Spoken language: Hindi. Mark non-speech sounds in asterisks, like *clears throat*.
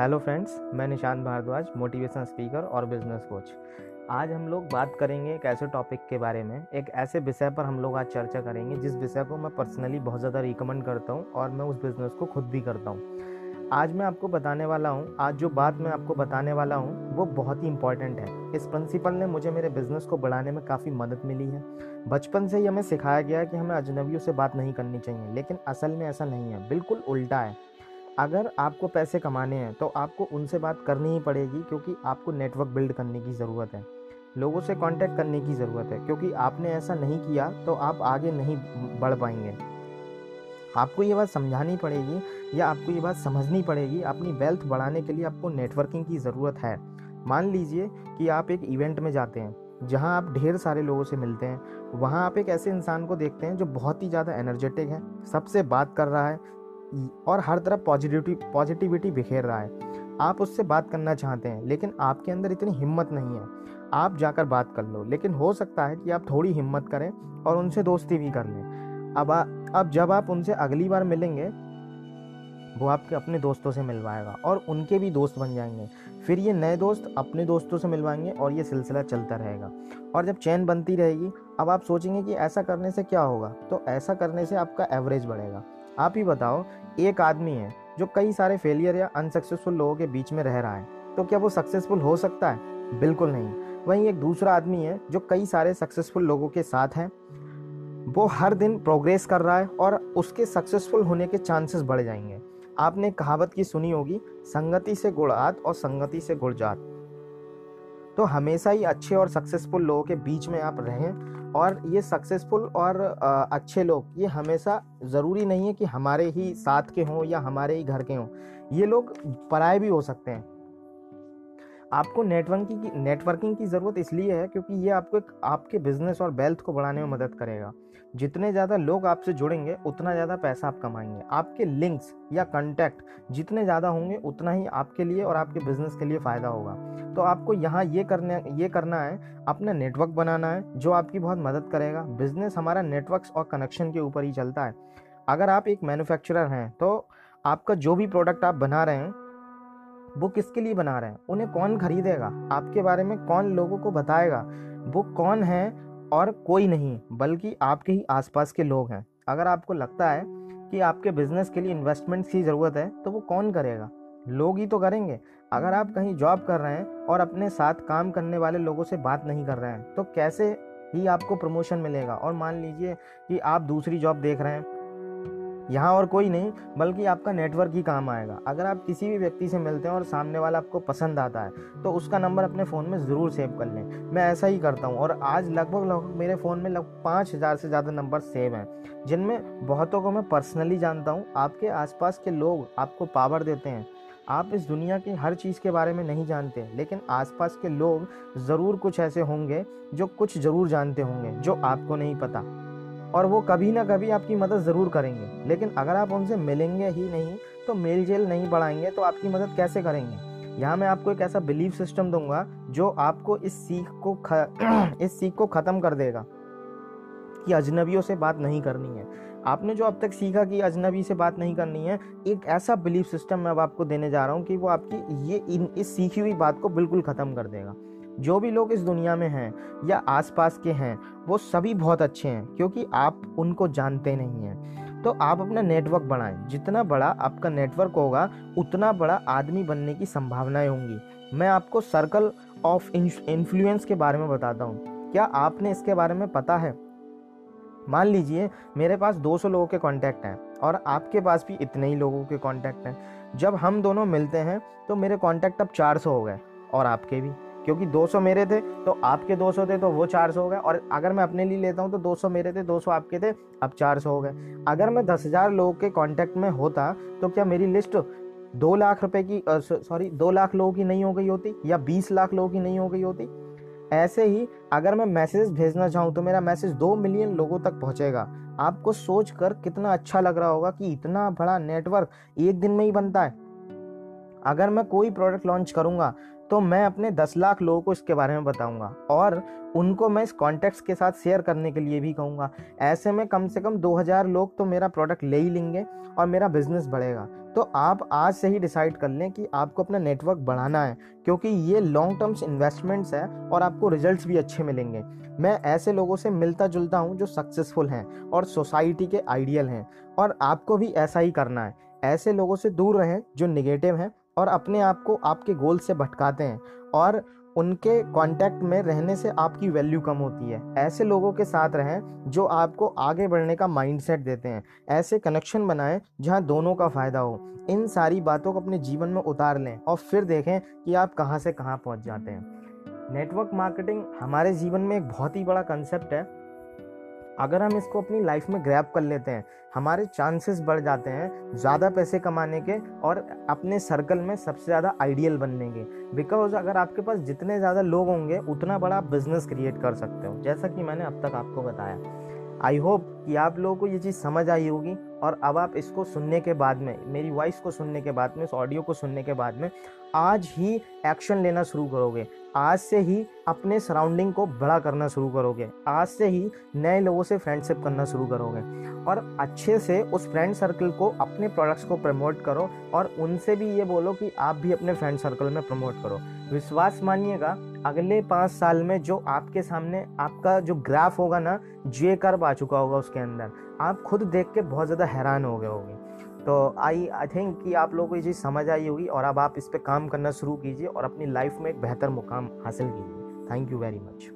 हेलो फ्रेंड्स मैं निशांत भारद्वाज मोटिवेशन स्पीकर और बिज़नेस कोच आज हम लोग बात करेंगे एक ऐसे टॉपिक के बारे में, एक ऐसे विषय पर हम लोग आज चर्चा करेंगे, जिस विषय को मैं पर्सनली बहुत ज़्यादा रिकमेंड करता हूँ और मैं उस बिज़नेस को खुद भी करता हूँ. आज मैं आपको बताने वाला हूँ, आज जो बात मैं आपको बताने वाला हूँ, वो बहुत ही इंपॉर्टेंट है. इस प्रिंसिपल ने मुझे मेरे बिज़नेस को बढ़ाने में काफ़ी मदद मिली है. बचपन से ही हमें सिखाया गया कि हमें अजनबियों से बात नहीं करनी चाहिए, लेकिन असल में ऐसा नहीं है, बिल्कुल उल्टा है. अगर आपको पैसे कमाने हैं तो आपको उनसे बात करनी ही पड़ेगी, क्योंकि आपको नेटवर्क बिल्ड करने की ज़रूरत है। लोगों से कांटेक्ट करने की ज़रूरत है, क्योंकि आपने ऐसा नहीं किया तो आप आगे नहीं बढ़ पाएँगे। आपको ये बात समझानी पड़ेगी, या आपको ये बात समझनी पड़ेगी, अपनी वेल्थ बढ़ाने के लिए आपको नेटवर्किंग की ज़रूरत है। मान लीजिए कि आप एक इवेंट में जाते हैं, जहाँ आप ढेर सारे लोगों से मिलते हैं, वहाँ आप एक ऐसे इंसान को देखते हैं जो बहुत ही ज़्यादा एनर्जेटिक है, सबसे बात कर रहा है और हर तरफ़ पॉजिटिविटी पॉजिटिविटी बिखेर रहा है। आप उससे बात करना चाहते हैं लेकिन आपके अंदर इतनी हिम्मत नहीं है। आप जाकर बात कर लो लेकिन हो सकता है कि आप थोड़ी हिम्मत करें और उनसे दोस्ती भी कर लें। अब आ, अब जब आप उनसे अगली बार मिलेंगे वो आपके अपने दोस्तों से मिलवाएगा और उनके भी दोस्त बन जाएँगे। फिर ये नए दोस्त अपने दोस्तों से मिलवाएँगे और ये सिलसिला चलता रहेगा। और जब चैन बनती रहेगी अब आप सोचेंगे कि ऐसा करने से क्या होगा? तो ऐसा करने से आपका एवरेज बढ़ेगा। आप ही बताओ, एक आदमी है, जो कई सारे फेलियर या अनसक्सेसफुल लोगों के बीच में रह रहा है। तो क्या वो सक्सेसफुल हो सकता है? बिल्कुल नहीं। वहीं एक दूसरा आदमी है, जो कई सारे सक्सेसफुल लोगों के साथ है। वो हर दिन प्रोग्रेस कर रहा है और उसके सक्सेसफुल होने के चांसेस बढ़ जाएँगे। आपने कहावत की सुनी होगी, संगति से गुड़ात और संगति से गुड़जात तो हमेशा ही अच्छे और सक्सेसफुल लोगों के बीच में आप रहें और ये सक्सेसफुल और अच्छे लोग, ये हमेशा ज़रूरी नहीं है कि हमारे ही साथ के हों या हमारे ही घर के हों। ये लोग पराए भी हो सकते हैं। आपको नेटवर्किंग की नेटवर्किंग की ज़रूरत इसलिए है क्योंकि ये आपको एक, आपके बिज़नेस और वेल्थ को बढ़ाने में मदद करेगा। जितने ज़्यादा लोग आपसे जुड़ेंगे, उतना ज़्यादा पैसा आप कमाएँगे। आपके लिंक्स या कॉन्टैक्ट जितने ज़्यादा होंगे, उतना ही आपके लिए और आपके बिज़नेस के लिए फ़ायदा होगा। तो आपको यहाँ ये करने, ये करना है, अपना नेटवर्क बनाना है, जो आपकी बहुत मदद करेगा। बिज़नेस हमारा नेटवर्क्स और कनेक्शन के ऊपर ही चलता है। अगर आप एक मैन्युफैक्चरर हैं तो आपका जो भी प्रोडक्ट आप बना रहे हैं वो किसके लिए बना रहे हैं? उन्हें कौन खरीदेगा? आपके बारे में कौन लोगों को बताएगा? वो कौन है और कोई नहीं, बल्कि आपके ही आसपास के लोग हैं। अगर आपको लगता है कि आपके बिज़नेस के लिए इन्वेस्टमेंट की ज़रूरत है तो वो कौन करेगा? लोग ही तो करेंगे। अगर आप कहीं जॉब कर रहे हैं और अपने साथ काम करने वाले लोगों से बात नहीं कर रहे हैं तो कैसे ही आपको प्रमोशन मिलेगा? और मान लीजिए कि आप दूसरी जॉब देख रहे हैं यहाँ और कोई नहीं, बल्कि आपका नेटवर्क ही काम आएगा। अगर आप किसी भी व्यक्ति से मिलते हैं और सामने वाला आपको पसंद आता है तो उसका नंबर अपने फ़ोन में ज़रूर सेव कर लें। मैं ऐसा ही करता हूँ और आज लगभग लगभग मेरे फ़ोन में लगभग पाँच हज़ार से ज़्यादा नंबर सेव हैं, जिनमें बहुतों को मैं पर्सनली जानता हूँ। आपके आसपास के लोग आपको पावर देते हैं। आप इस दुनिया की हर चीज़ के बारे में नहीं जानते, लेकिन आसपास के लोग ज़रूर कुछ ऐसे होंगे जो कुछ ज़रूर जानते होंगे, जो आपको नहीं पता। और वो कभी ना कभी आपकी मदद ज़रूर करेंगे। लेकिन अगर आप उनसे मिलेंगे ही नहीं तो मेल जेल नहीं बढ़ाएँगे तो आपकी मदद कैसे करेंगे? यहाँ मैं आपको एक ऐसा बिलीफ सिस्टम दूँगा, जो आपको इस सीख को ख... *clears throat* इस सीख को ख़त्म कर देगा कि अजनबियों से बात नहीं करनी है। आपने जो अब तक सीखा कि अजनबी से बात नहीं करनी है, एक ऐसा बिलीफ सिस्टम मैं अब आपको देने जा रहा हूँ कि वो आपकी ये इन, इस सीखी हुई बात को बिल्कुल ख़त्म कर देगा। जो भी लोग इस दुनिया में हैं या आसपास के हैं, वो सभी बहुत अच्छे हैं, क्योंकि आप उनको जानते नहीं हैं। तो आप अपना नेटवर्क बढ़ाएँ। जितना बड़ा आपका नेटवर्क होगा, उतना बड़ा आदमी बनने की संभावनाएँ होंगी। मैं आपको सर्कल ऑफ़ इन्फ्लुएंस के बारे में बताता हूँ। क्या आपने इसके बारे में पता है? मान लीजिए, मेरे पास 200 लोगों के कांटेक्ट हैं, और आपके पास भी इतने ही लोगों के कांटेक्ट हैं। जब हम दोनों मिलते हैं तो मेरे कांटेक्ट अब 400 हो गए, और आपके भी। क्योंकि 200 मेरे थे तो आपके 200 थे तो वो 400 हो गए। और अगर मैं अपने लिए लेता हूँ तो 200 मेरे थे 200 आपके थे, अब 400 हो गए। अगर मैं दस हज़ार लोगों के कांटेक्ट में होता तो क्या मेरी लिस्ट दो लाख रुपए की सॉरी दो लाख लोगों की नहीं हो गई होती या बीस लाख लोगों की नहीं हो गई होती? ऐसे ही अगर मैं मैसेज भेजना चाहूँ तो मेरा मैसेज दो मिलियन लोगों तक पहुँचेगा। आपको सोच कर कितना अच्छा लग रहा होगा कि इतना बड़ा नेटवर्क एक दिन में ही बनता है। अगर मैं कोई प्रोडक्ट लॉन्च करूँगा तो मैं अपने दस लाख लोगों को इसके बारे में बताऊँगा और उनको मैं इस कॉन्टेक्ट के साथ शेयर करने के लिए भी कहूँगा। ऐसे में कम से कम 2000 लोग तो मेरा प्रोडक्ट ले ही लेंगे और मेरा बिज़नेस बढ़ेगा। तो आप आज से ही डिसाइड कर लें कि आपको अपना नेटवर्क बढ़ाना है, क्योंकि ये लॉन्ग टर्म्स इन्वेस्टमेंट्स है और आपको रिजल्ट्स भी अच्छे मिलेंगे। मैं ऐसे लोगों से मिलता जुलता हूँ जो सक्सेसफुल हैं और सोसाइटी के आइडियल हैं और आपको भी ऐसा ही करना है। ऐसे लोगों से दूर रहें जो निगेटिव हैं और अपने आप को आपके गोल से भटकाते हैं और उनके कांटेक्ट में रहने से आपकी वैल्यू कम होती है। ऐसे लोगों के साथ रहें जो आपको आगे बढ़ने का माइंडसेट देते हैं। ऐसे कनेक्शन बनाएँ जहाँ दोनों का फ़ायदा हो। इन सारी बातों को अपने जीवन में उतार लें और फिर देखें कि आप कहाँ से कहाँ पहुँच जाते हैं। नेटवर्क मार्केटिंग हमारे जीवन में एक बहुत ही बड़ा कंसेप्ट है। अगर हम इसको अपनी लाइफ में ग्रैप कर लेते हैं, हमारे चांसेस बढ़ जाते हैं ज़्यादा पैसे कमाने के और अपने सर्कल में सबसे ज़्यादा आइडियल बनने के। बिकॉज़ अगर आपके पास जितने ज़्यादा लोग होंगे, उतना बड़ा आप बिज़नेस क्रिएट कर सकते हो, जैसा कि मैंने अब तक आपको बताया। आई होप कि आप लोगों को ये चीज़ समझ आई होगी और अब आप इसको सुनने के बाद में, मेरी वॉइस को सुनने के बाद में, इस ऑडियो को सुनने के बाद में आज ही एक्शन लेना शुरू करोगे। आज से ही अपने सराउंडिंग को बड़ा करना शुरू करोगे। आज से ही नए लोगों से फ्रेंडशिप करना शुरू करोगे। और अच्छे से उस फ्रेंड सर्कल को अपने प्रोडक्ट्स को प्रमोट करो और उनसे भी ये बोलो कि आप भी अपने फ्रेंड सर्कल में प्रमोट करो। विश्वास मानिएगा, अगले पाँच साल में जो आपके सामने आपका जो ग्राफ होगा ना जे कर पा चुका होगा उसके अंदर। आप खुद देख के बहुत ज़्यादा हैरान हो गए होंगे। तो आई आई थिंक कि आप लोगों को ये चीज़ समझ आई होगी और अब आप इस पर काम करना शुरू कीजिए और अपनी लाइफ में एक बेहतर मुकाम हासिल कीजिए। Thank you very much